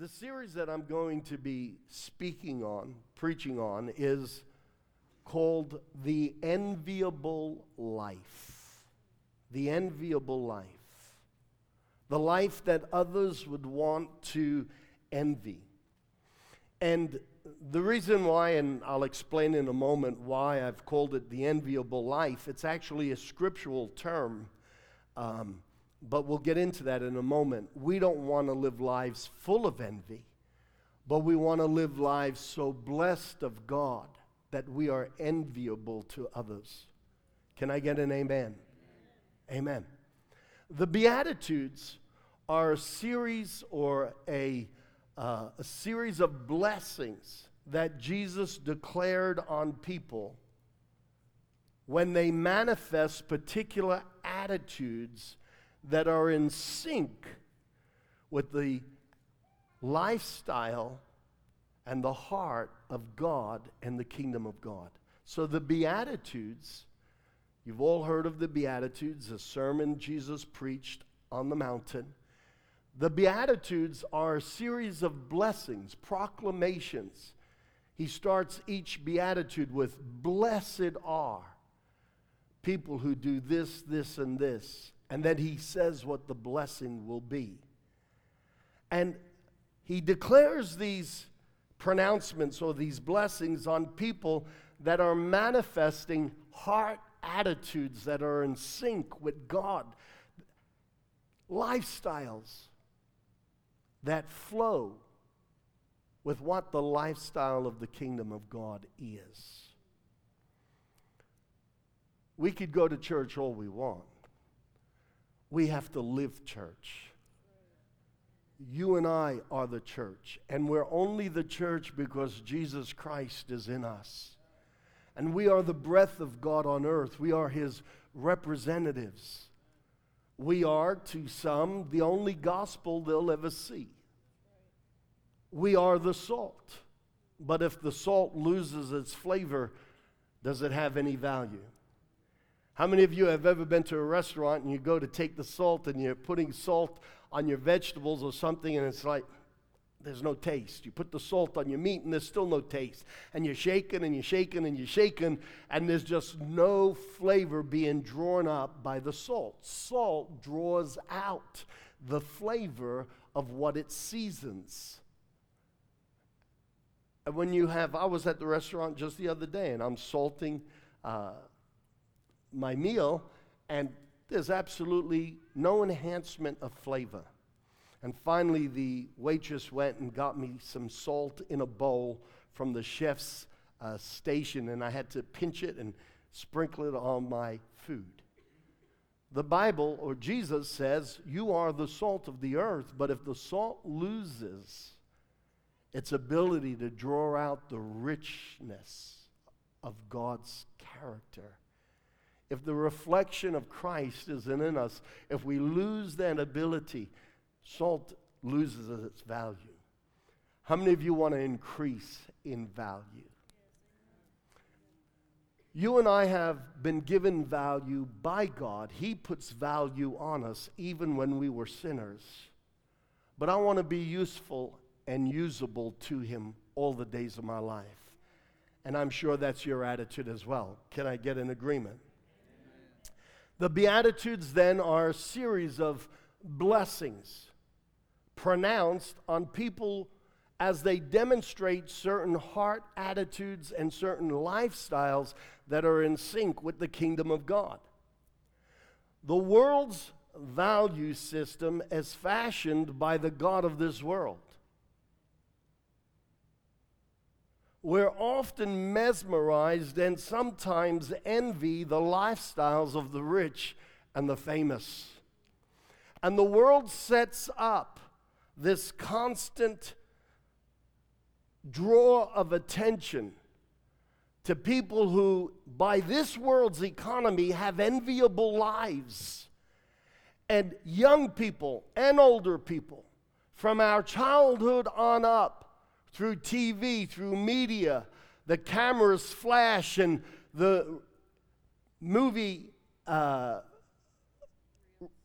the series that I'm going to be speaking on, preaching on, is called The Enviable Life. The Enviable Life. The life that others would want to envy. And the reason why, and I'll explain in a moment why I've called it the enviable life, it's actually a scriptural term. Um, but we'll get into that in a moment. We don't want to live lives full of envy, but we want to live lives so blessed of God that we are enviable to others. Can I get an amen? Amen. The Beatitudes are a series or a, uh, a series of blessings that Jesus declared on people when they manifest particular attitudes that are in sync with the lifestyle and the heart of God and the kingdom of God. So the Beatitudes, you've all heard of the Beatitudes, a sermon Jesus preached on the mountain. The Beatitudes are a series of blessings, proclamations. He starts each Beatitude with, Blessed are people who do this, this, and this. And then he says what the blessing will be. And he declares these pronouncements or these blessings on people that are manifesting heart attitudes that are in sync with God, lifestyles that flow with what the lifestyle of the kingdom of God is. We could go to church all we want. We have to live church. You and I are the church, and we're only the church because Jesus Christ is in us. And we are the breath of God on earth. We are His representatives. We are, to some, the only gospel they'll ever see. We are the salt. But if the salt loses its flavor, does it have any value? How many of you have ever been to a restaurant and you go to take the salt and you're putting salt on your vegetables or something and it's like, there's no taste. You put the salt on your meat and there's still no taste. And you're shaking and you're shaking and you're shaking and there's just no flavor being drawn up by the salt. Salt draws out the flavor of what it seasons. And when you have, I was at the restaurant just the other day and I'm salting. Uh, my meal, and there's absolutely no enhancement of flavor. And finally, the waitress went and got me some salt in a bowl from the chef's uh, station, and I had to pinch it and sprinkle it on my food. The Bible or Jesus says, You are the salt of the earth, but if the salt loses its ability to draw out the richness of God's character, if the reflection of Christ isn't in us, if we lose that ability, salt loses its value. How many of you want to increase in value? You and I have been given value by God. He puts value on us even when we were sinners. But I want to be useful and usable to Him all the days of my life. And I'm sure that's your attitude as well. Can I get an agreement? The Beatitudes then are a series of blessings pronounced on people as they demonstrate certain heart attitudes and certain lifestyles that are in sync with the kingdom of God. The world's value system is fashioned by the God of this world. We're often mesmerized and sometimes envy the lifestyles of the rich and the famous. And the world sets up this constant draw of attention to people who, by this world's economy, have enviable lives. And young people and older people, from our childhood on up, through TV, through media, the cameras flash and the movie uh,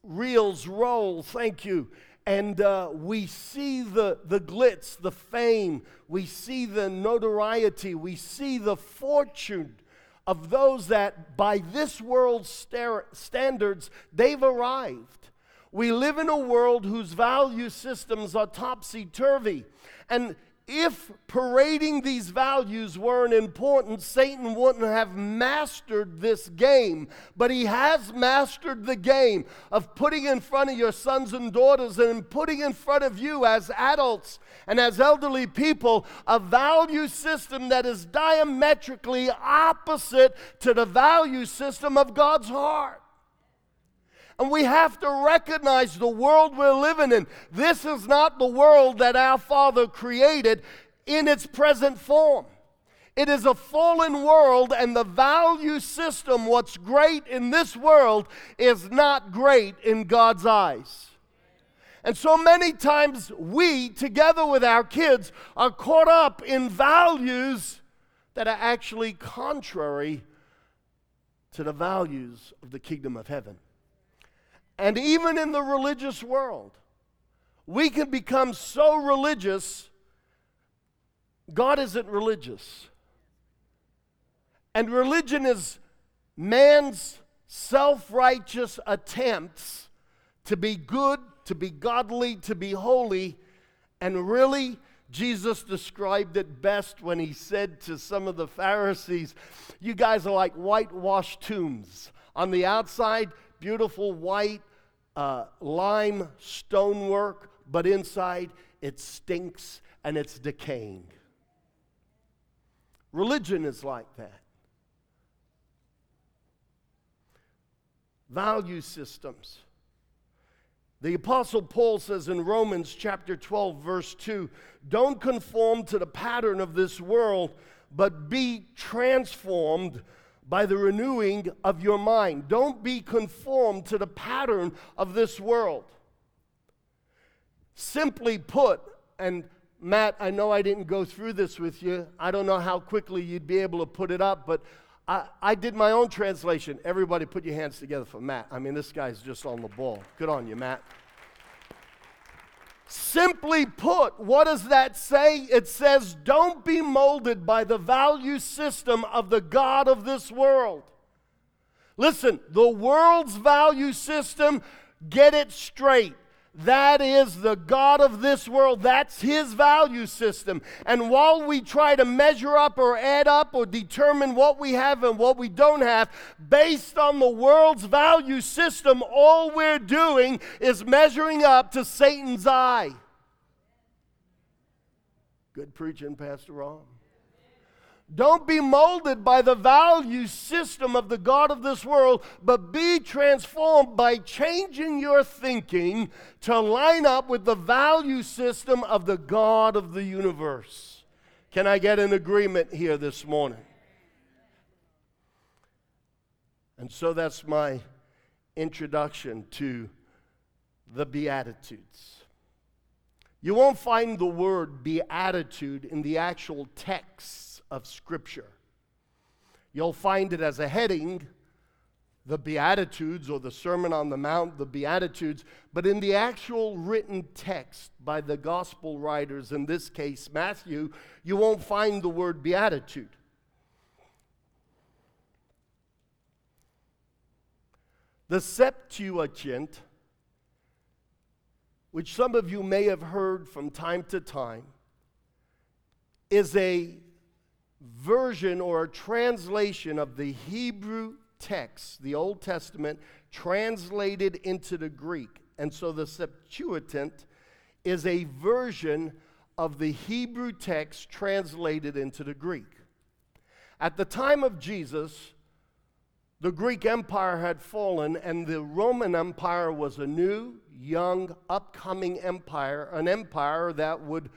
reels roll, thank you. and uh, we see the, the glitz, the fame, we see the notoriety, we see the fortune of those that, by this world's standards, they've arrived. We live in a world whose value systems are topsy turvy. And if parading these values weren't important, Satan wouldn't have mastered this game. But he has mastered the game of putting in front of your sons and daughters and putting in front of you as adults and as elderly people a value system that is diametrically opposite to the value system of God's heart. And we have to recognize the world we're living in. This is not the world that our Father created in its present form. It is a fallen world, and the value system, what's great in this world, is not great in God's eyes. And so many times we, together with our kids, are caught up in values that are actually contrary to the values of the kingdom of heaven. And even in the religious world, we can become so religious, God isn't religious. And religion is man's self righteous attempts to be good, to be godly, to be holy. And really, Jesus described it best when he said to some of the Pharisees, You guys are like whitewashed tombs. On the outside, beautiful white uh, lime stonework, but inside it stinks and it's decaying. Religion is like that. Value systems. The Apostle Paul says in Romans chapter 12, verse 2 Don't conform to the pattern of this world, but be transformed by the renewing of your mind. Don't be conformed to the pattern of this world. Simply put, and Matt, I know I didn't go through this with you. I don't know how quickly you'd be able to put it up, but I, I did my own translation. Everybody put your hands together for Matt. I mean, this guy's just on the ball. Good on you, Matt. Simply put, what does that say? It says, don't be molded by the value system of the God of this world. Listen, the world's value system, get it straight. That is the God of this world. That's his value system. And while we try to measure up or add up or determine what we have and what we don't have based on the world's value system, all we're doing is measuring up to Satan's eye. Good preaching, Pastor Ron. Don't be molded by the value system of the God of this world, but be transformed by changing your thinking to line up with the value system of the God of the universe. Can I get an agreement here this morning? And so that's my introduction to the Beatitudes. You won't find the word beatitude in the actual text of Scripture. You'll find it as a heading, the Beatitudes or the Sermon on the Mount, the Beatitudes, but in the actual written text by the gospel writers, in this case Matthew, you won't find the word beatitude. The Septuagint, which some of you may have heard from time to time, is a version or a translation of the Hebrew text, the Old Testament, translated into the Greek. And so the Septuagint is a version of the Hebrew text translated into the Greek. At the time of Jesus, the Greek Empire had fallen, and the Roman Empire was a new, young, upcoming empire, an empire that would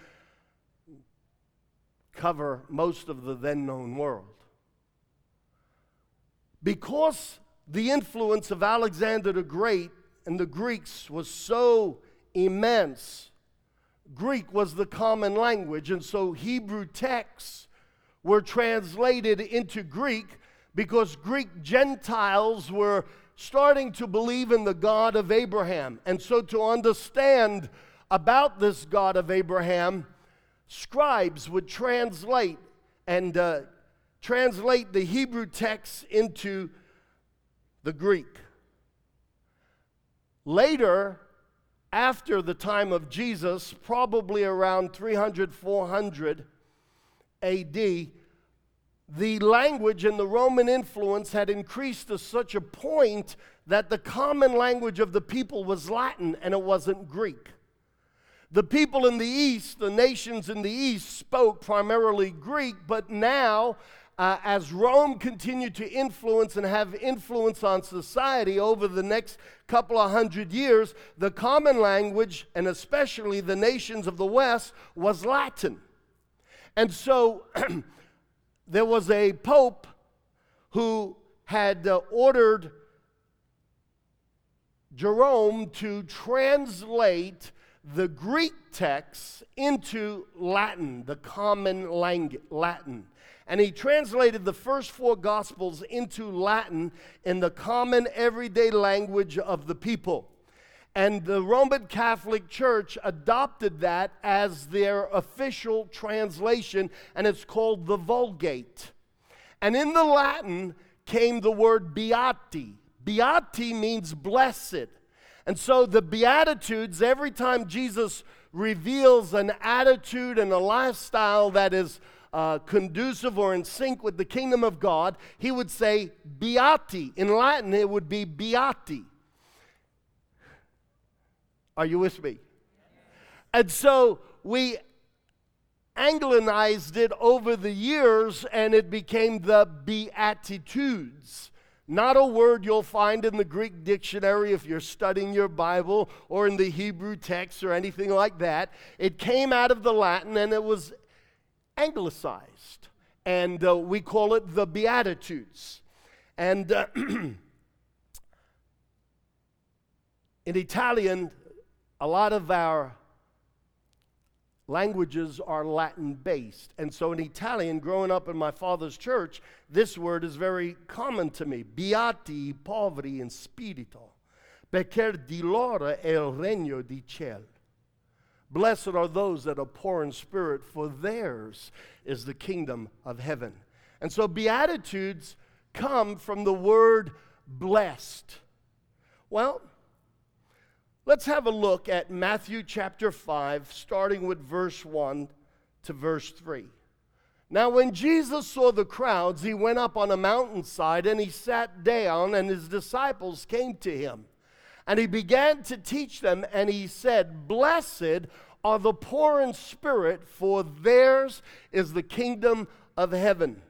cover most of the then known world. Because the influence of Alexander the Great and the Greeks was so immense, Greek was the common language, and so Hebrew texts were translated into Greek because Greek Gentiles were starting to believe in the God of Abraham. And so to understand about this God of Abraham, scribes would translate and uh, translate the Hebrew text into the Greek. Later, after the time of Jesus, probably around 300, 400 AD, the language and the Roman influence had increased to such a point that the common language of the people was Latin and it wasn't Greek. The people in the East, the nations in the East, spoke primarily Greek, but now, uh, as Rome continued to influence and have influence on society over the next couple of hundred years, the common language, and especially the nations of the West, was Latin. And so there was a pope who had uh, ordered Jerome to translate the Greek text into Latin, the common language, Latin. And he translated the first four Gospels into Latin in the common everyday language of the people. And the Roman Catholic Church adopted that as their official translation, and it's called the Vulgate. And in the Latin came the word beati. Beati means blessed. And so the Beatitudes, every time Jesus reveals an attitude and a lifestyle that is uh, conducive or in sync with the kingdom of God, he would say beati. In Latin, it would be beati. Are you with me? And so we Anglicized it over the years and it became the Beatitudes. Not a word you'll find in the Greek dictionary if you're studying your Bible or in the Hebrew text or anything like that. It came out of the Latin and it was anglicized. And uh, we call it the Beatitudes. And uh, in Italian, a lot of our languages are Latin based. And so in Italian, growing up in my father's church, this word is very common to me. Beati poveri in spirito, perché di loro è il regno di ciel. Blessed are those that are poor in spirit, for theirs is the kingdom of heaven. And so Beatitudes come from the word blessed. Well, Let's have a look at Matthew chapter 5, starting with verse 1 to verse 3. Now, when Jesus saw the crowds, he went up on a mountainside and he sat down, and his disciples came to him. And he began to teach them, and he said, Blessed are the poor in spirit, for theirs is the kingdom of heaven.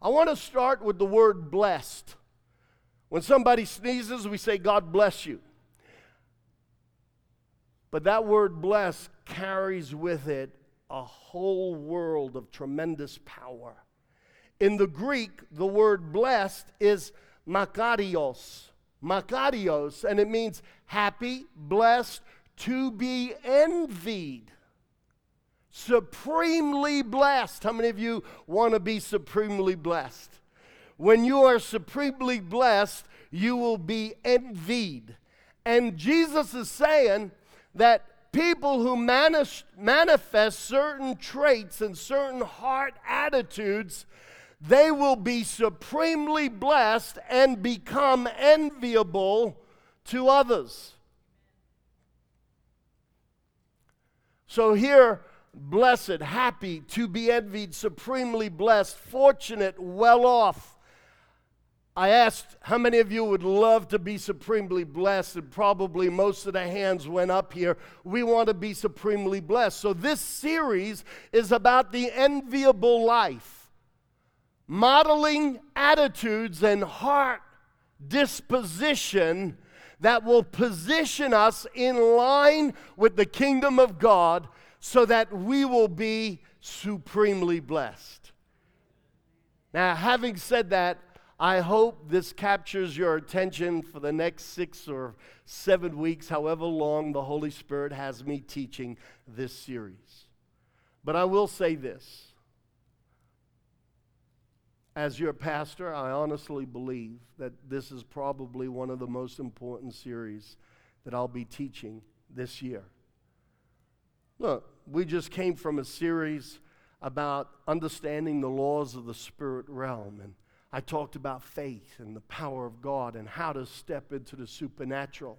I want to start with the word blessed. When somebody sneezes, we say, God bless you. But that word blessed carries with it a whole world of tremendous power. In the Greek, the word blessed is makarios. Makarios, and it means happy, blessed, to be envied. Supremely blessed. How many of you want to be supremely blessed? When you are supremely blessed, you will be envied. And Jesus is saying, that people who manifest certain traits and certain heart attitudes, they will be supremely blessed and become enviable to others. So here, blessed, happy, to be envied, supremely blessed, fortunate, well off I asked how many of you would love to be supremely blessed, and probably most of the hands went up here. We want to be supremely blessed. So, this series is about the enviable life, modeling attitudes and heart disposition that will position us in line with the kingdom of God so that we will be supremely blessed. Now, having said that, I hope this captures your attention for the next six or seven weeks, however long the Holy Spirit has me teaching this series. But I will say this. As your pastor, I honestly believe that this is probably one of the most important series that I'll be teaching this year. Look, we just came from a series about understanding the laws of the spirit realm. And I talked about faith and the power of God and how to step into the supernatural.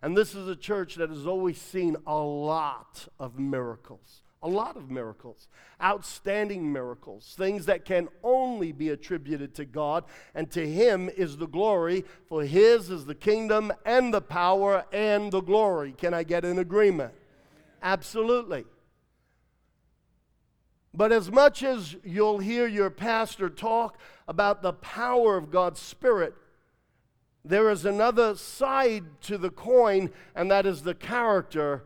And this is a church that has always seen a lot of miracles. A lot of miracles, outstanding miracles, things that can only be attributed to God, and to Him is the glory, for His is the kingdom and the power and the glory. Can I get an agreement? Absolutely. But as much as you'll hear your pastor talk about the power of God's Spirit, there is another side to the coin, and that is the character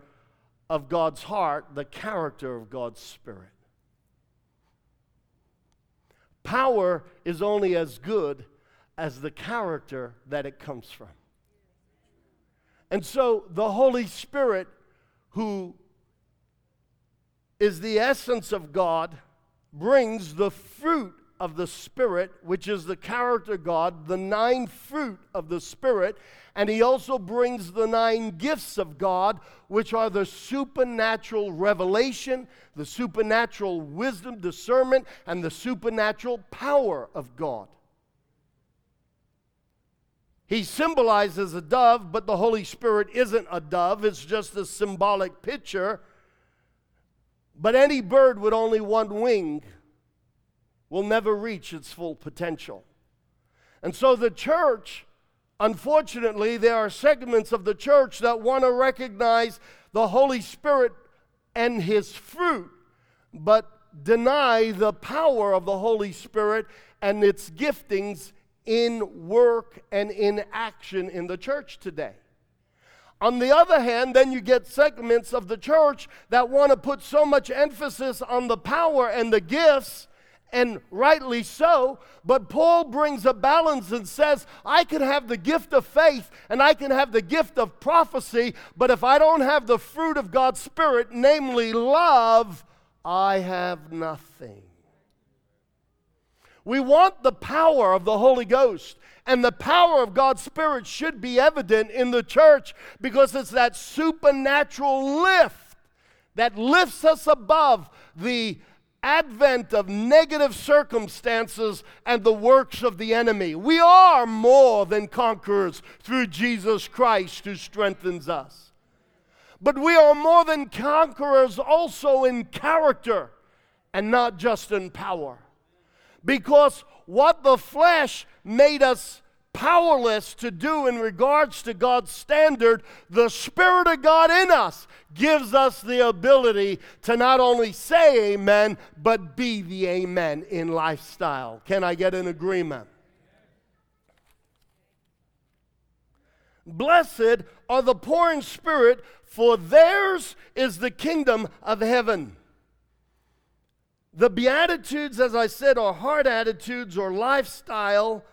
of God's heart, the character of God's Spirit. Power is only as good as the character that it comes from. And so the Holy Spirit, who is the essence of God, brings the fruit of the Spirit, which is the character God, the nine fruit of the Spirit, and he also brings the nine gifts of God, which are the supernatural revelation, the supernatural wisdom, discernment, and the supernatural power of God. He symbolizes a dove, but the Holy Spirit isn't a dove, it's just a symbolic picture but any bird with only one wing will never reach its full potential. And so the church, unfortunately, there are segments of the church that want to recognize the Holy Spirit and his fruit, but deny the power of the Holy Spirit and its giftings in work and in action in the church today. On the other hand, then you get segments of the church that want to put so much emphasis on the power and the gifts, and rightly so. But Paul brings a balance and says, I can have the gift of faith and I can have the gift of prophecy, but if I don't have the fruit of God's Spirit, namely love, I have nothing. We want the power of the Holy Ghost. And the power of God's Spirit should be evident in the church because it's that supernatural lift that lifts us above the advent of negative circumstances and the works of the enemy. We are more than conquerors through Jesus Christ who strengthens us. But we are more than conquerors also in character and not just in power. Because what the flesh made us powerless to do in regards to God's standard, the Spirit of God in us gives us the ability to not only say amen, but be the amen in lifestyle. Can I get an agreement? Blessed are the poor in spirit, for theirs is the kingdom of heaven. The Beatitudes, as I said, are heart attitudes or lifestyle,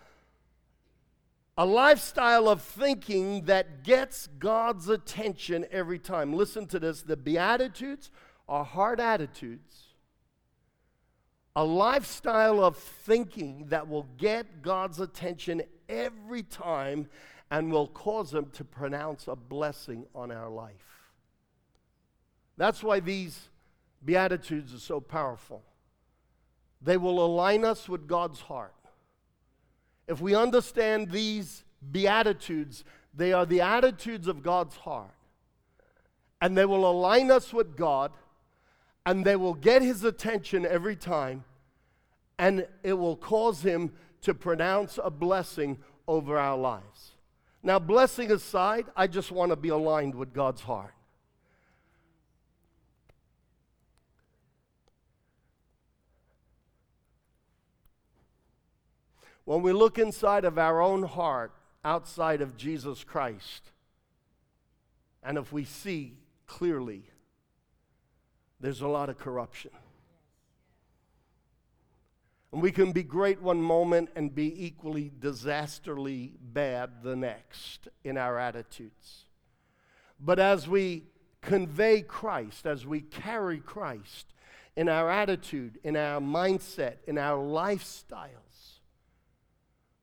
a lifestyle of thinking that gets God's attention every time. Listen to this the Beatitudes are heart attitudes, a lifestyle of thinking that will get God's attention every time and will cause Him to pronounce a blessing on our life. That's why these Beatitudes are so powerful. They will align us with God's heart. If we understand these Beatitudes, they are the attitudes of God's heart. And they will align us with God, and they will get His attention every time, and it will cause Him to pronounce a blessing over our lives. Now, blessing aside, I just want to be aligned with God's heart. When we look inside of our own heart, outside of Jesus Christ, and if we see clearly, there's a lot of corruption. And we can be great one moment and be equally disastrously bad the next in our attitudes. But as we convey Christ, as we carry Christ in our attitude, in our mindset, in our lifestyle,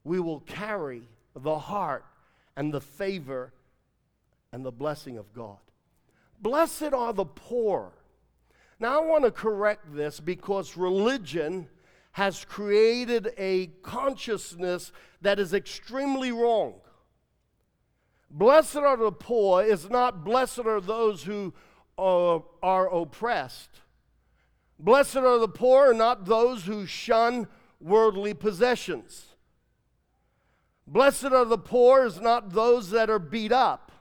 we will carry the heart and the favor and the blessing of God. Blessed are the poor Now, I want to correct this because religion has created a consciousness that is extremely wrong. Blessed are the poor is not blessed are those who are, are oppressed. Blessed are the poor, not those who shun worldly possessions. Blessed are the poor is not those that are beat up.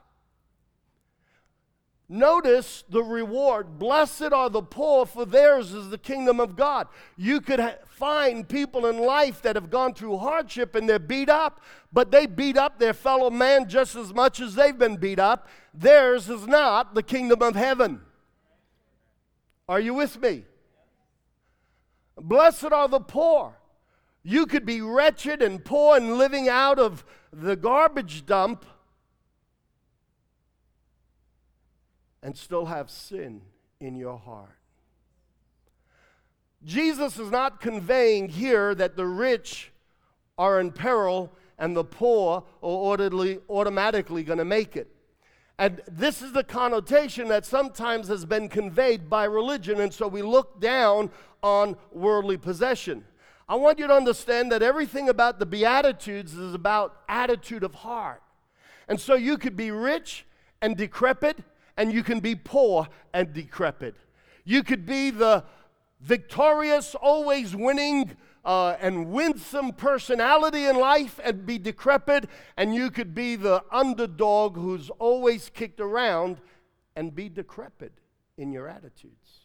Notice the reward. Blessed are the poor, for theirs is the kingdom of God. You could ha- find people in life that have gone through hardship and they're beat up, but they beat up their fellow man just as much as they've been beat up. Theirs is not the kingdom of heaven. Are you with me? Blessed are the poor. You could be wretched and poor and living out of the garbage dump and still have sin in your heart. Jesus is not conveying here that the rich are in peril and the poor are automatically going to make it. And this is the connotation that sometimes has been conveyed by religion, and so we look down on worldly possession. I want you to understand that everything about the Beatitudes is about attitude of heart. And so you could be rich and decrepit, and you can be poor and decrepit. You could be the victorious, always winning, uh, and winsome personality in life and be decrepit, and you could be the underdog who's always kicked around and be decrepit in your attitudes.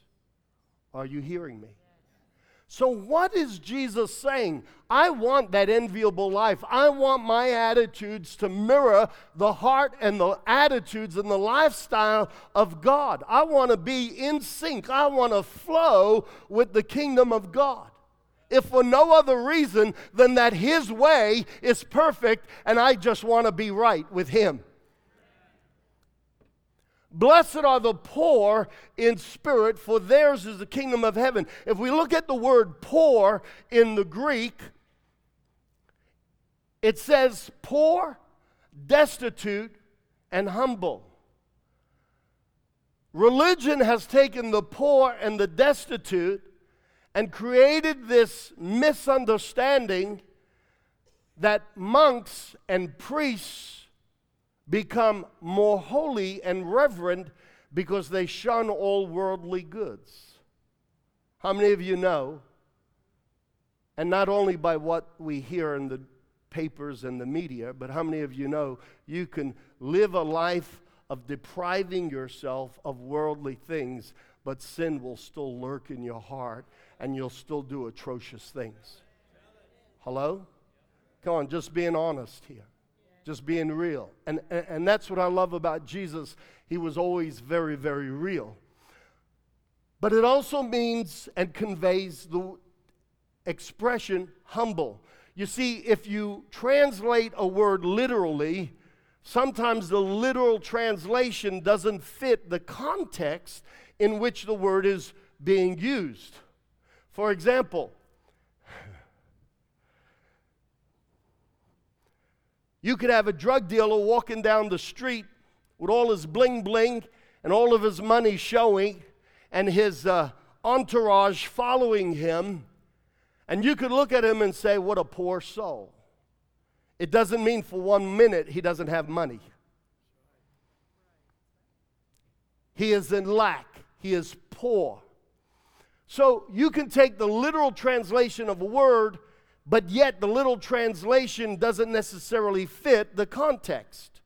Are you hearing me? So, what is Jesus saying? I want that enviable life. I want my attitudes to mirror the heart and the attitudes and the lifestyle of God. I want to be in sync. I want to flow with the kingdom of God. If for no other reason than that His way is perfect and I just want to be right with Him. Blessed are the poor in spirit, for theirs is the kingdom of heaven. If we look at the word poor in the Greek, it says poor, destitute, and humble. Religion has taken the poor and the destitute and created this misunderstanding that monks and priests become more holy and reverent because they shun all worldly goods. How many of you know? And not only by what we hear in the papers and the media, but how many of you know you can live a life of depriving yourself of worldly things, but sin will still lurk in your heart and you'll still do atrocious things? Hello? Come on, just being honest here just being real. And, and, that's what I love about Jesus. He was always very, very real. But it also means and conveys the expression humble. You see, if you translate a word literally, sometimes the literal translation doesn't fit the context in which the word is being used. For example, You could have a drug dealer walking down the street with all his bling bling and all of his money showing and his uh, entourage following him. And you could look at him and say, What a poor soul. It doesn't mean for one minute he doesn't have money. He is in lack, he is poor. So you can take the literal translation of a word but yet the little translation doesn't necessarily fit the context.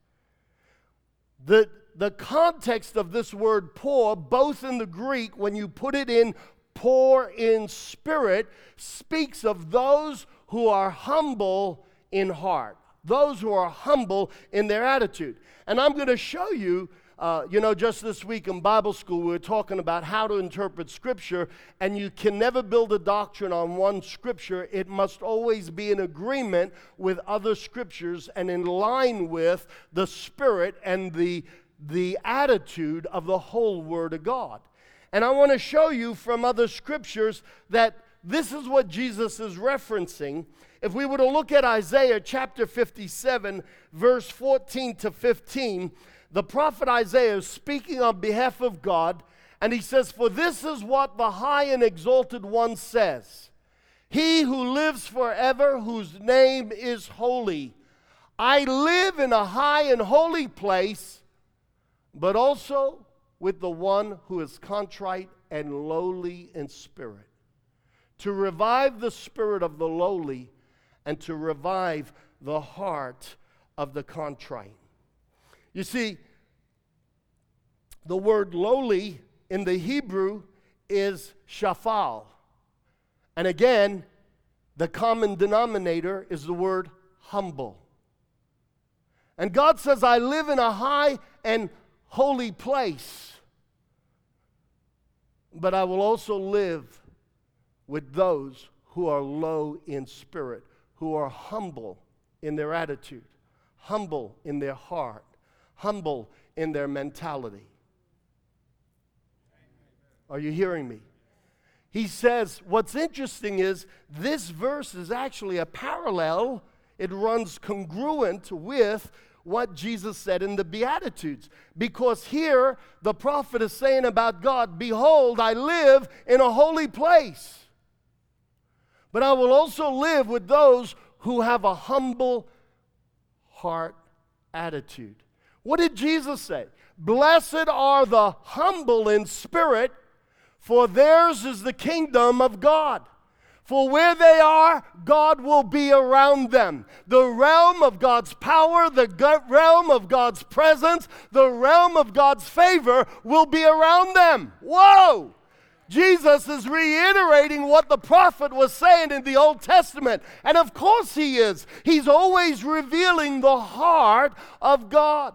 The, the context of this word poor, both in the Greek, when you put it in poor in spirit, speaks of those who are humble in heart, those who are humble in their attitude. And I'm going to show you uh, you know, just this week in Bible school, we were talking about how to interpret Scripture, and you can never build a doctrine on one Scripture. It must always be in agreement with other Scriptures and in line with the Spirit and the, the attitude of the whole Word of God. And I want to show you from other Scriptures that this is what Jesus is referencing. If we were to look at Isaiah chapter 57, verse 14 to 15, the prophet Isaiah is speaking on behalf of God, And he says, For this is what the high and exalted one says He who lives forever, whose name is holy. I live in a high and holy place, but also with the one who is contrite and lowly in spirit, to revive the spirit of the lowly and to revive the heart of the contrite. You see, the word lowly in the Hebrew is shafal. And again, the common denominator is the word humble. And God says, I live in a high and holy place, but I will also live with those who are low in spirit, who are humble in their attitude, humble in their heart, humble in their mentality. Are you hearing me? He says, what's interesting is this verse is actually a parallel, it runs congruent with what Jesus said in the Beatitudes. Because here the prophet is saying about God, Behold, I live in a holy place. But I will also live with those who have a humble heart attitude. What did Jesus say? Blessed are the humble in spirit, for theirs is the kingdom of God. For where they are, God will be around them. The realm of God's power, the realm of God's presence, the realm of God's favor will be around them. Whoa! Jesus is reiterating what the prophet was saying in the Old Testament. And of course, he is. He's always revealing the heart of God.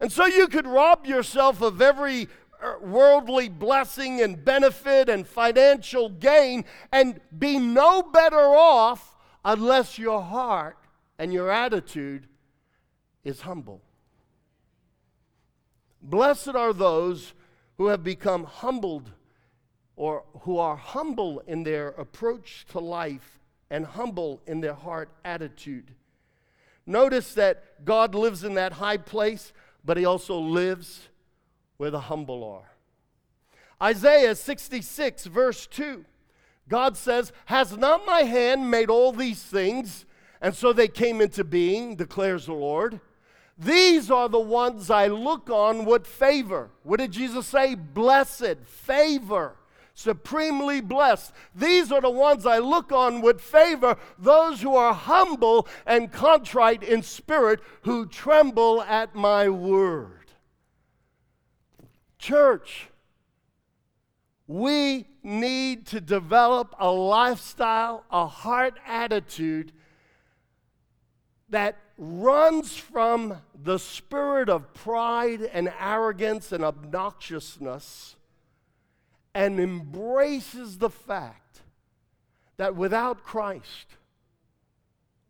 And so you could rob yourself of every uh, worldly blessing and benefit and financial gain and be no better off unless your heart and your attitude is humble. Blessed are those who have become humbled or who are humble in their approach to life and humble in their heart attitude. Notice that God lives in that high place, but He also lives where the humble are. Isaiah 66, verse 2, God says, Has not my hand made all these things? And so they came into being, declares the Lord. These are the ones I look on with favor. What did Jesus say? Blessed, favor, supremely blessed. These are the ones I look on with favor, those who are humble and contrite in spirit, who tremble at my word. Church, we need to develop a lifestyle, a heart attitude that runs from the spirit of pride and arrogance and obnoxiousness and embraces the fact that without Christ,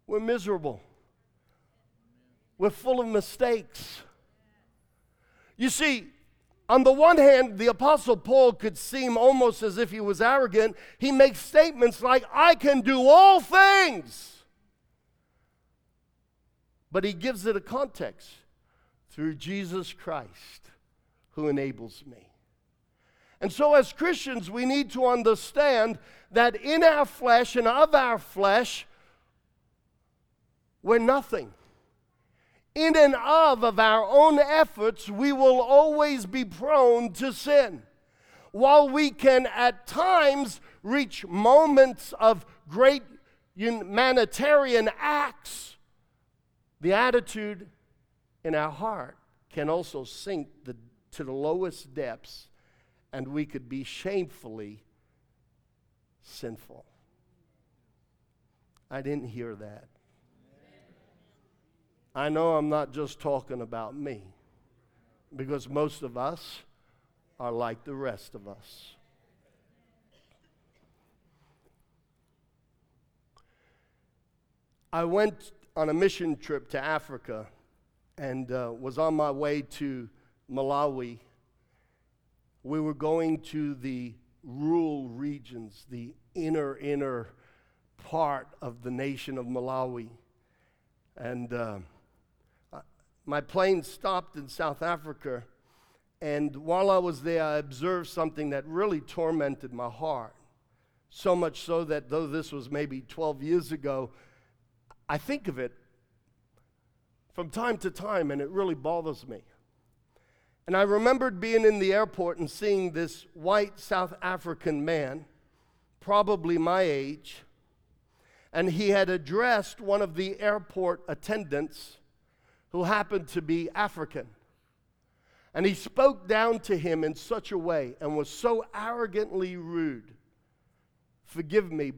we're miserable. We're full of mistakes. You see, on the one hand, the Apostle Paul could seem almost as if he was arrogant. He makes statements like, I can do all things. But he gives it a context through Jesus Christ who enables me. And so, as Christians, we need to understand that in our flesh and of our flesh, we're nothing in and of of our own efforts, we will always be prone to sin. While we can at times reach moments of great humanitarian acts, the attitude in our heart can also sink the, to the lowest depths, and we could be shamefully sinful. I didn't hear that. I know I'm not just talking about me, because most of us are like the rest of us. I went on a mission trip to Africa and uh, was on my way to Malawi. We were going to the rural regions, the inner, inner part of the nation of Malawi. And uh, my plane stopped in South Africa, And while I was there, I observed something that really tormented my heart. So much so that though this was maybe 12 years ago, I think of it from time to time and it really bothers me. And I remembered being in the airport and seeing this white South African man, probably my age, and he had addressed one of the airport attendants who happened to be African. And he spoke down to him in such a way and was so arrogantly rude. Forgive me,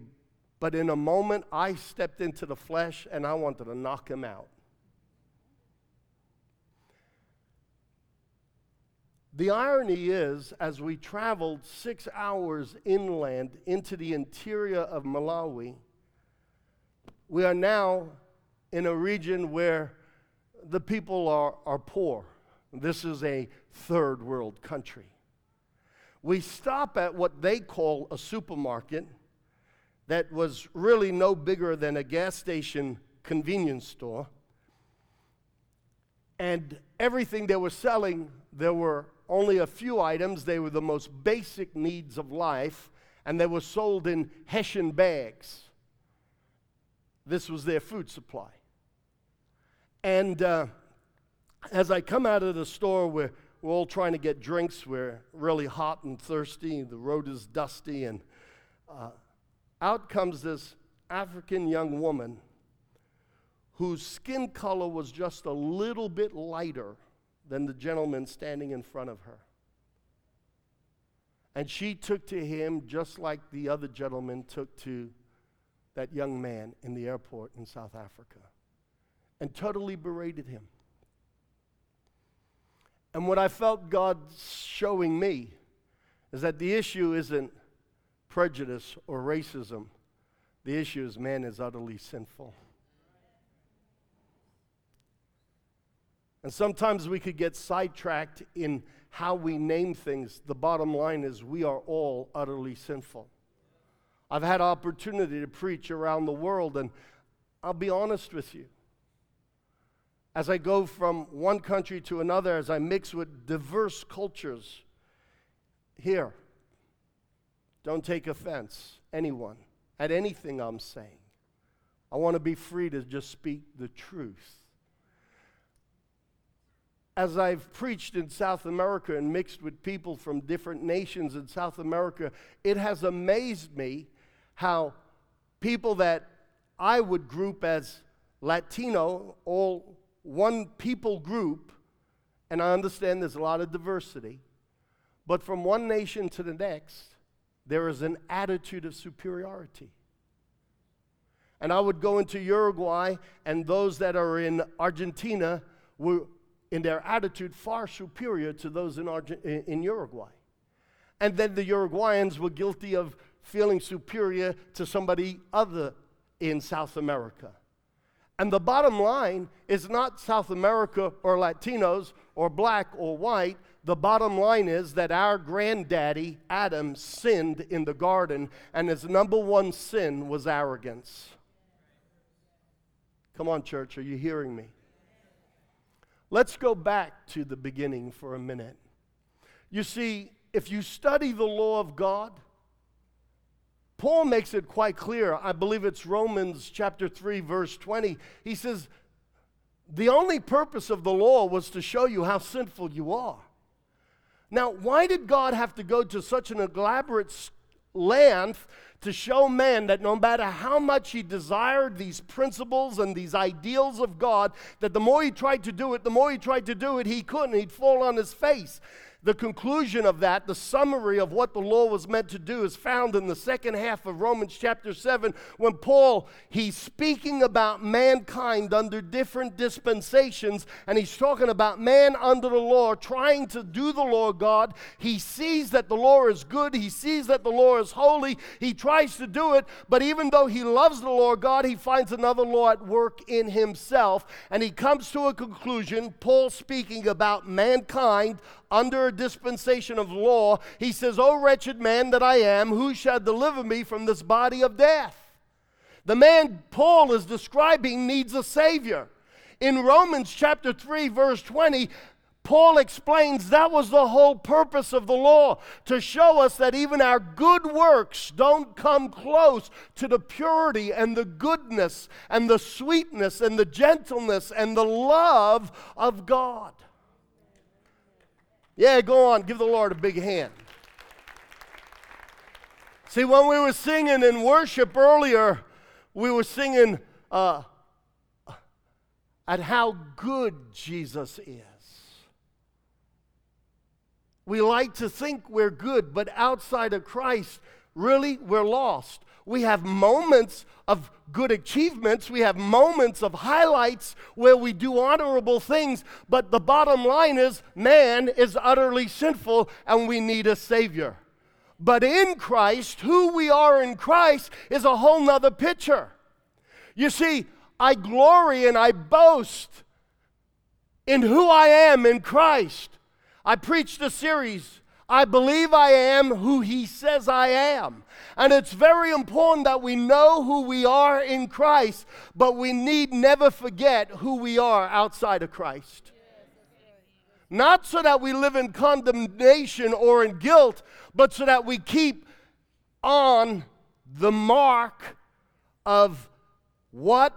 but in a moment I stepped into the flesh and I wanted to knock him out. The irony is, as we traveled six hours inland into the interior of Malawi, we are now in a region where the people are, are poor. This is a third world country. We stop at what they call a supermarket that was really no bigger than a gas station convenience store. And everything they were selling, there were only a few items. They were the most basic needs of life, and they were sold in Hessian bags. This was their food supply. And uh, as I come out of the store, we're, we're all trying to get drinks. We're really hot and thirsty. The road is dusty. And uh, out comes this African young woman whose skin color was just a little bit lighter than the gentleman standing in front of her. And she took to him just like the other gentleman took to that young man in the airport in South Africa and totally berated him. And what I felt God showing me is that the issue isn't prejudice or racism, the issue is man is utterly sinful. And sometimes we could get sidetracked in how we name things. The bottom line is we are all utterly sinful. I've had opportunity to preach around the world, and I'll be honest with you. As I go from one country to another, as I mix with diverse cultures, here, don't take offense, anyone, at anything I'm saying. I want to be free to just speak the truth as I've preached in South America and mixed with people from different nations in South America, it has amazed me how people that I would group as Latino, all one people group, and I understand there's a lot of diversity, but from one nation to the next, there is an attitude of superiority. And I would go into Uruguay, and those that are in Argentina were in their attitude far superior to those in, Argent- in Uruguay. And then the Uruguayans were guilty of feeling superior to somebody other in South America. And the bottom line is not South America or Latinos or black or white. The bottom line is that our granddaddy, Adam, sinned in the garden, and his number one sin was arrogance. Come on, church, are you hearing me? Let's go back to the beginning for a minute. You see, if you study the law of God, Paul makes it quite clear. I believe it's Romans chapter 3 verse 20. He says, "The only purpose of the law was to show you how sinful you are." Now, why did God have to go to such an elaborate length to show man that no matter how much he desired these principles and these ideals of God, that the more he tried to do it, the more he tried to do it, he couldn't. He'd fall on his face. The conclusion of that, the summary of what the law was meant to do, is found in the second half of Romans chapter 7 when Paul, he's speaking about mankind under different dispensations, and he's talking about man under the law trying to do the law of God. He sees that the law is good, he sees that the law is holy, he tries to do it, but even though he loves the law of God, he finds another law at work in himself, and he comes to a conclusion, Paul speaking about mankind under a dispensation of law, he says, O wretched man that I am, who shall deliver me from this body of death? The man Paul is describing needs a Savior. In Romans chapter 3, verse 20, Paul explains that was the whole purpose of the law to show us that even our good works don't come close to the purity and the goodness and the sweetness and the gentleness and the love of God. Yeah, go on, give the Lord a big hand. See, when we were singing in worship earlier, we were singing uh, at how good Jesus is. We like to think we're good, but outside of Christ, really, we're lost. We have moments of good achievements. We have moments of highlights where we do honorable things. But the bottom line is man is utterly sinful and we need a Savior. But in Christ, who we are in Christ is a whole nother picture. You see, I glory and I boast in who I am in Christ. I preached a series, I believe I am who He says I am. And it's very important that we know who we are in Christ, but we need never forget who we are outside of Christ. Not so that we live in condemnation or in guilt, but so that we keep on the mark of what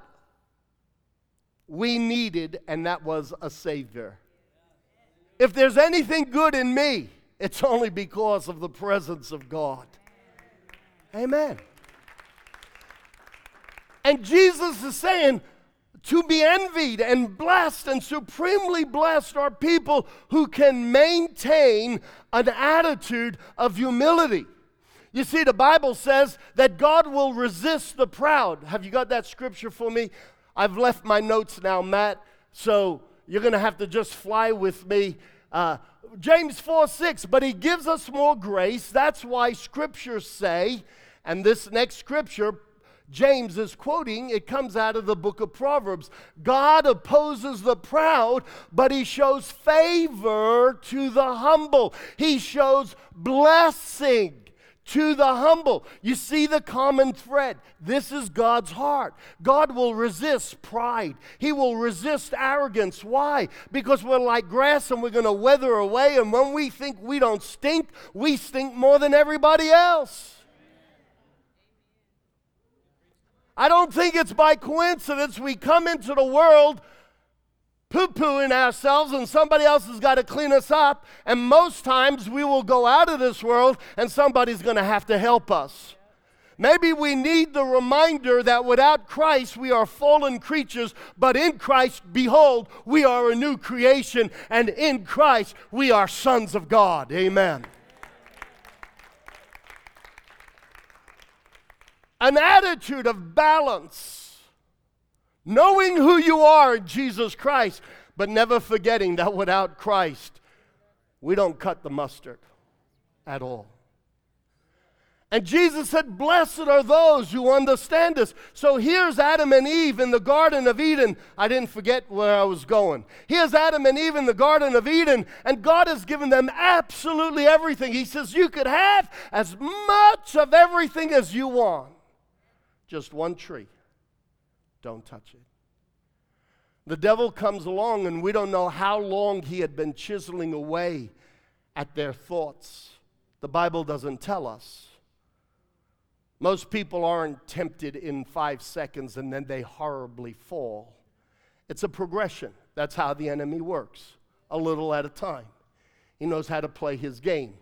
we needed, and that was a Savior. If there's anything good in me, it's only because of the presence of God. Amen. And Jesus is saying, to be envied and blessed and supremely blessed are people who can maintain an attitude of humility. You see, the Bible says that God will resist the proud. Have you got that scripture for me? I've left my notes now, Matt, so you're going to have to just fly with me. Uh, James 4 6, but he gives us more grace. That's why scriptures say, and this next scripture, James is quoting, it comes out of the book of Proverbs. God opposes the proud, but he shows favor to the humble. He shows blessing to the humble. You see the common thread. This is God's heart. God will resist pride, He will resist arrogance. Why? Because we're like grass and we're going to weather away. And when we think we don't stink, we stink more than everybody else. I don't think it's by coincidence we come into the world poo pooing ourselves and somebody else has got to clean us up. And most times we will go out of this world and somebody's going to have to help us. Maybe we need the reminder that without Christ we are fallen creatures, but in Christ, behold, we are a new creation, and in Christ we are sons of God. Amen. An attitude of balance knowing who you are in Jesus Christ, but never forgetting that without Christ, we don't cut the mustard at all. And Jesus said, Blessed are those who understand this. So here's Adam and Eve in the Garden of Eden. I didn't forget where I was going. Here's Adam and Eve in the Garden of Eden, and God has given them absolutely everything. He says, You could have as much of everything as you want, just one tree. Don't touch it. The devil comes along, and we don't know how long he had been chiseling away at their thoughts. The Bible doesn't tell us. Most people aren't tempted in five seconds and then they horribly fall. It's a progression. That's how the enemy works, a little at a time. He knows how to play his game.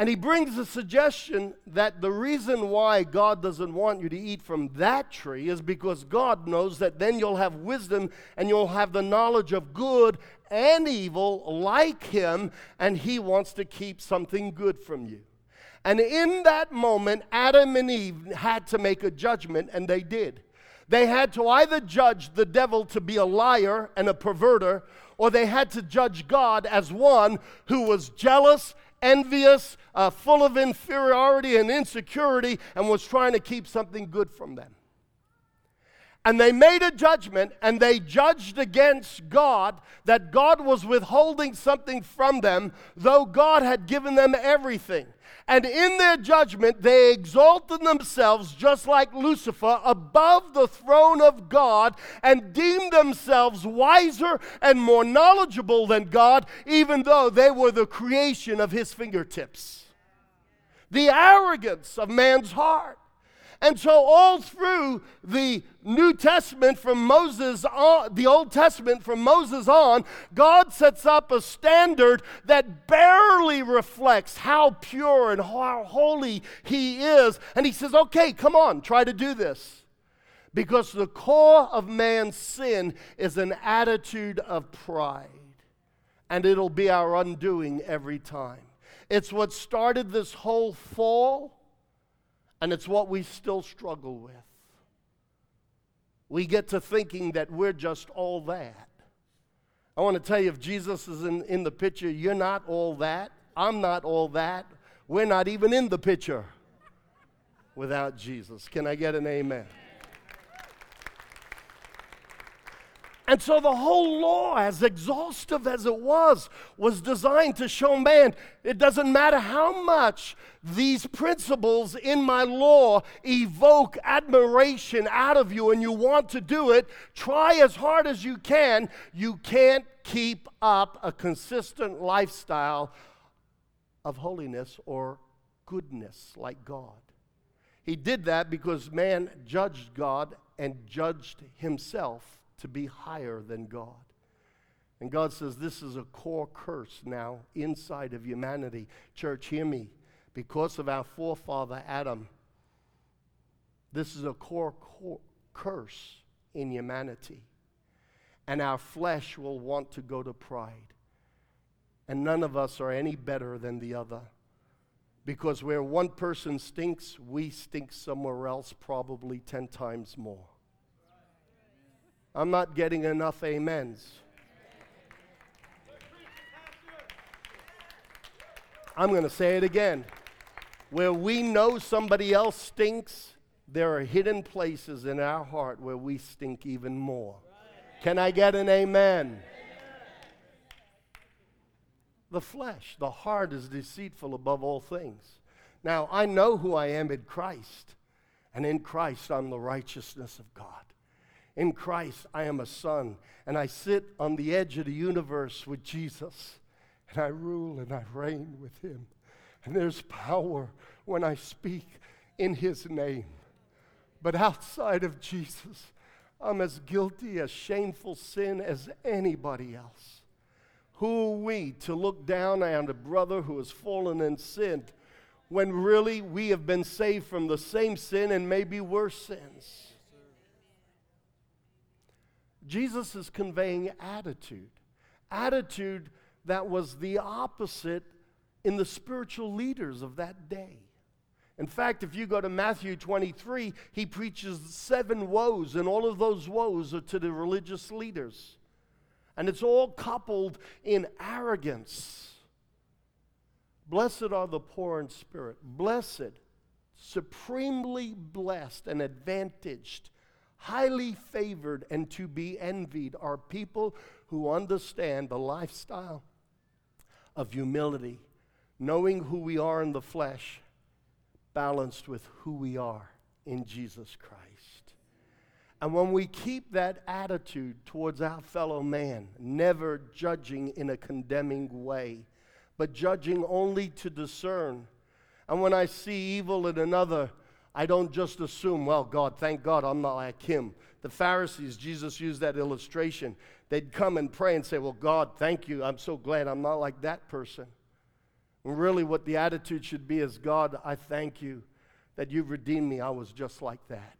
And he brings a suggestion that the reason why God doesn't want you to eat from that tree is because God knows that then you'll have wisdom and you'll have the knowledge of good and evil like him, and he wants to keep something good from you. And in that moment, Adam and Eve had to make a judgment, and they did. They had to either judge the devil to be a liar and a perverter, or they had to judge God as one who was jealous envious, uh, full of inferiority and insecurity, and was trying to keep something good from them. And they made a judgment and they judged against God that God was withholding something from them, though God had given them everything. And in their judgment, they exalted themselves, just like Lucifer, above the throne of God and deemed themselves wiser and more knowledgeable than God, even though they were the creation of his fingertips. The arrogance of man's heart. And so, all through the New Testament from Moses on, the Old Testament from Moses on, God sets up a standard that barely reflects how pure and how holy He is. And He says, okay, come on, try to do this. Because the core of man's sin is an attitude of pride. And it'll be our undoing every time. It's what started this whole fall and it's what we still struggle with. We get to thinking that we're just all that. I want to tell you if Jesus is in, in the picture, you're not all that. I'm not all that. We're not even in the picture without Jesus. Can I get an amen? And so the whole law, as exhaustive as it was, was designed to show man it doesn't matter how much these principles in my law evoke admiration out of you and you want to do it, try as hard as you can. You can't keep up a consistent lifestyle of holiness or goodness like God. He did that because man judged God and judged himself to be higher than God. And God says this is a core curse now inside of humanity. Church, hear me. Because of our forefather Adam, this is a core, core curse in humanity. And our flesh will want to go to pride. And none of us are any better than the other. Because where one person stinks, we stink somewhere else, probably 10 times more. I'm not getting enough amens. I'm going to say it again. Where we know somebody else stinks, there are hidden places in our heart where we stink even more. Can I get an amen? The flesh, the heart is deceitful above all things. Now, I know who I am in Christ, and in Christ I'm the righteousness of God. In Christ, I am a son, and I sit on the edge of the universe with Jesus, and I rule and I reign with him. And there's power when I speak in his name. But outside of Jesus, I'm as guilty as shameful sin as anybody else. Who are we to look down on a brother who has fallen in sin when really we have been saved from the same sin and maybe worse sins? Jesus is conveying attitude. Attitude that was the opposite in the spiritual leaders of that day. In fact, if you go to Matthew 23, he preaches seven woes, and all of those woes are to the religious leaders. And it's all coupled in arrogance. Blessed are the poor in spirit. Blessed, supremely blessed and advantaged highly favored and to be envied are people who understand the lifestyle of humility, knowing who we are in the flesh, balanced with who we are in Jesus Christ. And when we keep that attitude towards our fellow man, never judging in a condemning way, but judging only to discern. And when I see evil in another, I don't just assume, well, God, thank God I'm not like him. The Pharisees, Jesus used that illustration. They'd come and pray and say, well, God, thank you. I'm so glad I'm not like that person. And really, what the attitude should be is, God, I thank you that you've redeemed me. I was just like that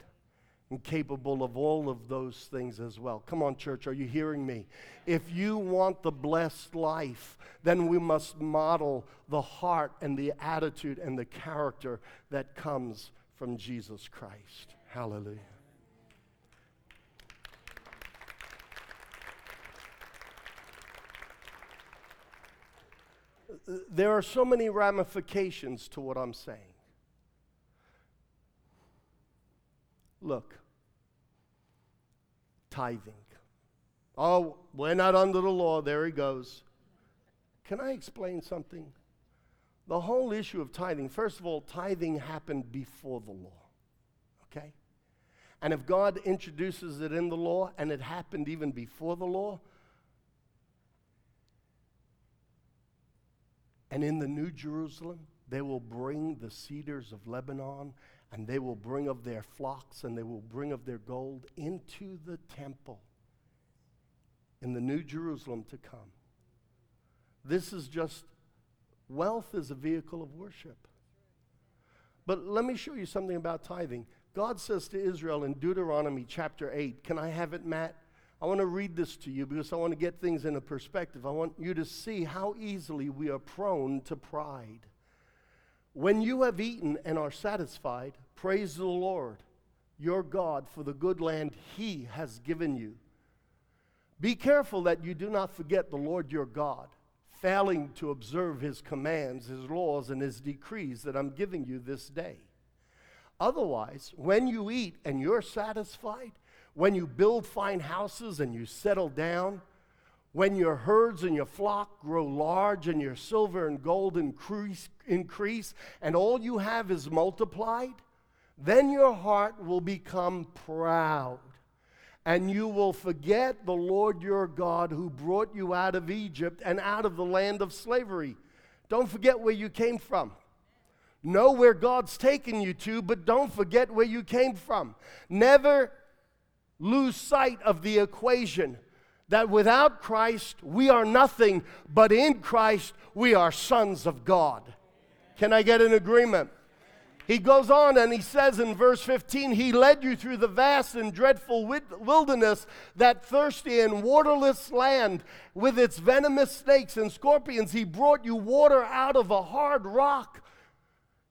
and capable of all of those things as well. Come on, church, are you hearing me? If you want the blessed life, then we must model the heart and the attitude and the character that comes from Jesus Christ. Hallelujah. There are so many ramifications to what I'm saying. Look, tithing. Oh, we're not under the law. There he goes. Can I explain something? The whole issue of tithing, first of all, tithing happened before the law. Okay? And if God introduces it in the law and it happened even before the law, and in the New Jerusalem, they will bring the cedars of Lebanon and they will bring of their flocks and they will bring of their gold into the temple in the New Jerusalem to come. This is just wealth is a vehicle of worship. But let me show you something about tithing. God says to Israel in Deuteronomy chapter 8, can I have it, Matt? I want to read this to you because I want to get things in a perspective. I want you to see how easily we are prone to pride. When you have eaten and are satisfied, praise the Lord, your God, for the good land he has given you. Be careful that you do not forget the Lord your God, failing to observe his commands, his laws, and his decrees that I'm giving you this day. Otherwise, when you eat and you're satisfied, when you build fine houses and you settle down, when your herds and your flock grow large and your silver and gold increase, increase and all you have is multiplied, then your heart will become proud and you will forget the Lord your God who brought you out of Egypt and out of the land of slavery. Don't forget where you came from. Know where God's taken you to, but don't forget where you came from. Never lose sight of the equation that without Christ we are nothing, but in Christ we are sons of God. Can I get an agreement? He goes on and he says in verse 15, He led you through the vast and dreadful wilderness, that thirsty and waterless land with its venomous snakes and scorpions. He brought you water out of a hard rock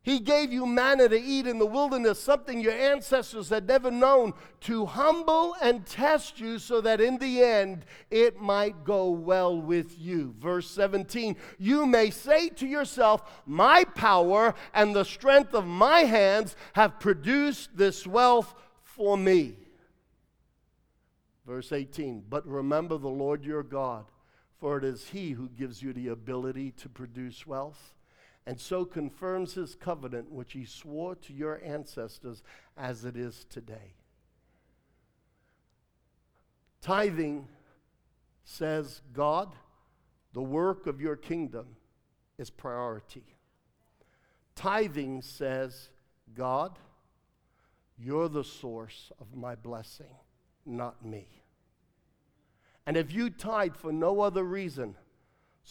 he gave you manna to eat in the wilderness, something your ancestors had never known, to humble and test you so that in the end it might go well with you. Verse 17 You may say to yourself, My power and the strength of my hands have produced this wealth for me. Verse 18 But remember the Lord your God, for it is He who gives you the ability to produce wealth and so confirms his covenant which he swore to your ancestors as it is today. Tithing says, God, the work of your kingdom is priority. Tithing says, God, you're the source of my blessing, not me. And if you tithe for no other reason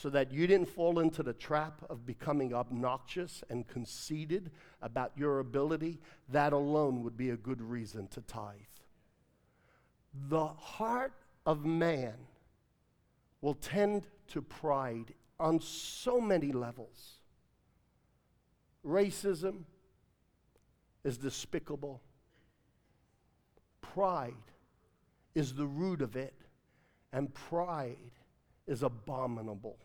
so that you didn't fall into the trap of becoming obnoxious and conceited about your ability, that alone would be a good reason to tithe. The heart of man will tend to pride on so many levels. Racism is despicable. Pride is the root of it, and pride is abominable.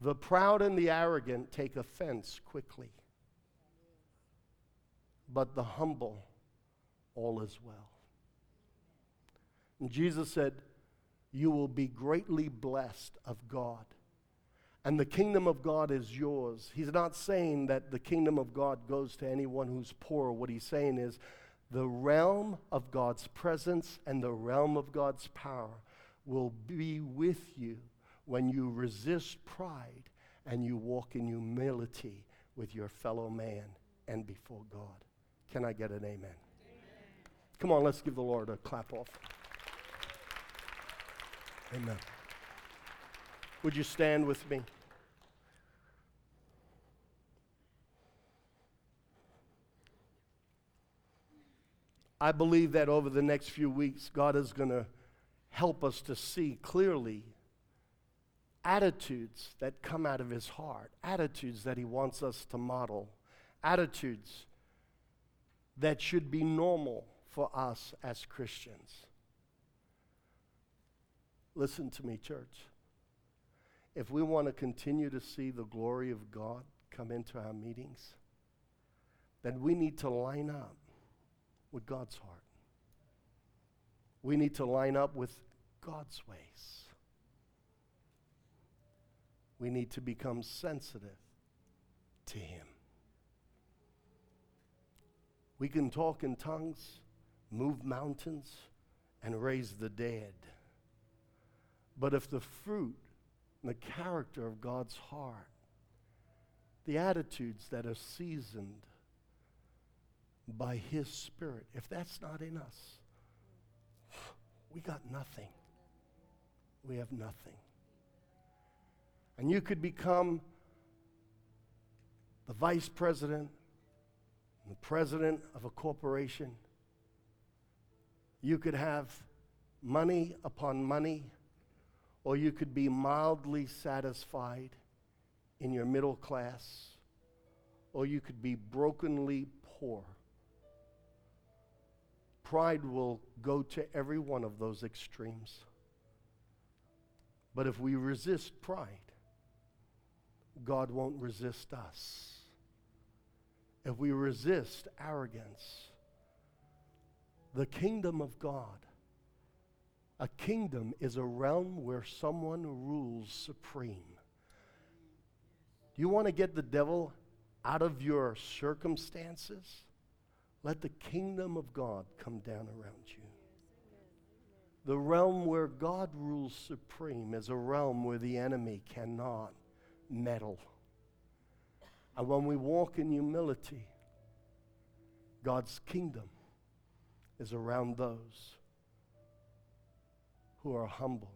The proud and the arrogant take offense quickly, but the humble, all is well. And Jesus said, You will be greatly blessed of God. And the kingdom of God is yours. He's not saying that the kingdom of God goes to anyone who's poor. What he's saying is the realm of God's presence and the realm of God's power will be with you when you resist pride and you walk in humility with your fellow man and before God. Can I get an amen? amen? Come on, let's give the Lord a clap off. Amen. Would you stand with me? I believe that over the next few weeks, God is going to help us to see clearly attitudes that come out of his heart, attitudes that he wants us to model, attitudes that should be normal for us as Christians. Listen to me, church. If we want to continue to see the glory of God come into our meetings, then we need to line up with God's heart. We need to line up with God's ways. We need to become sensitive to Him. We can talk in tongues, move mountains, and raise the dead. But if the fruit and the character of God's heart, the attitudes that are seasoned by His Spirit, if that's not in us, we got nothing. We have nothing. And you could become the vice president, the president of a corporation. You could have money upon money, or you could be mildly satisfied in your middle class, or you could be brokenly poor. Pride will go to every one of those extremes. But if we resist pride, God won't resist us. If we resist arrogance, the kingdom of God, a kingdom is a realm where someone rules supreme. Do you want to get the devil out of your circumstances? Let the kingdom of God come down around you. The realm where God rules supreme is a realm where the enemy cannot meddle. And when we walk in humility, God's kingdom is around those who are humble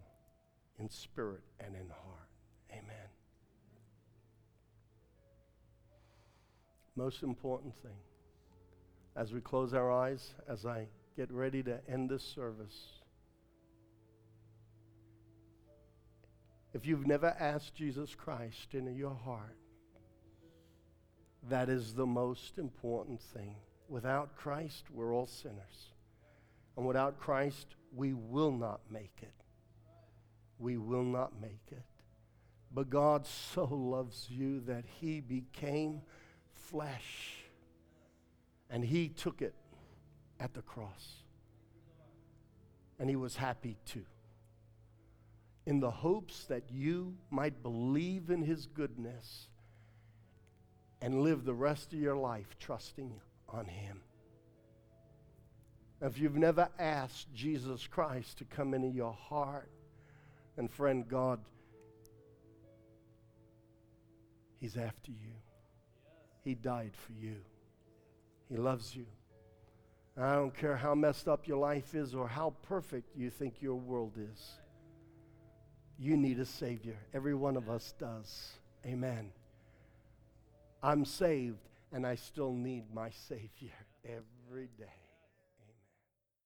in spirit and in heart. Amen. Most important thing as we close our eyes, as I get ready to end this service. If you've never asked Jesus Christ into your heart, that is the most important thing. Without Christ, we're all sinners. And without Christ, we will not make it. We will not make it. But God so loves you that he became flesh and he took it at the cross. And he was happy too. In the hopes that you might believe in his goodness and live the rest of your life trusting on him. If you've never asked Jesus Christ to come into your heart, and friend, God, He's after you. He died for you. He loves you. I don't care how messed up your life is or how perfect you think your world is. You need a Savior. Every one of us does. Amen. I'm saved, and I still need my Savior every day.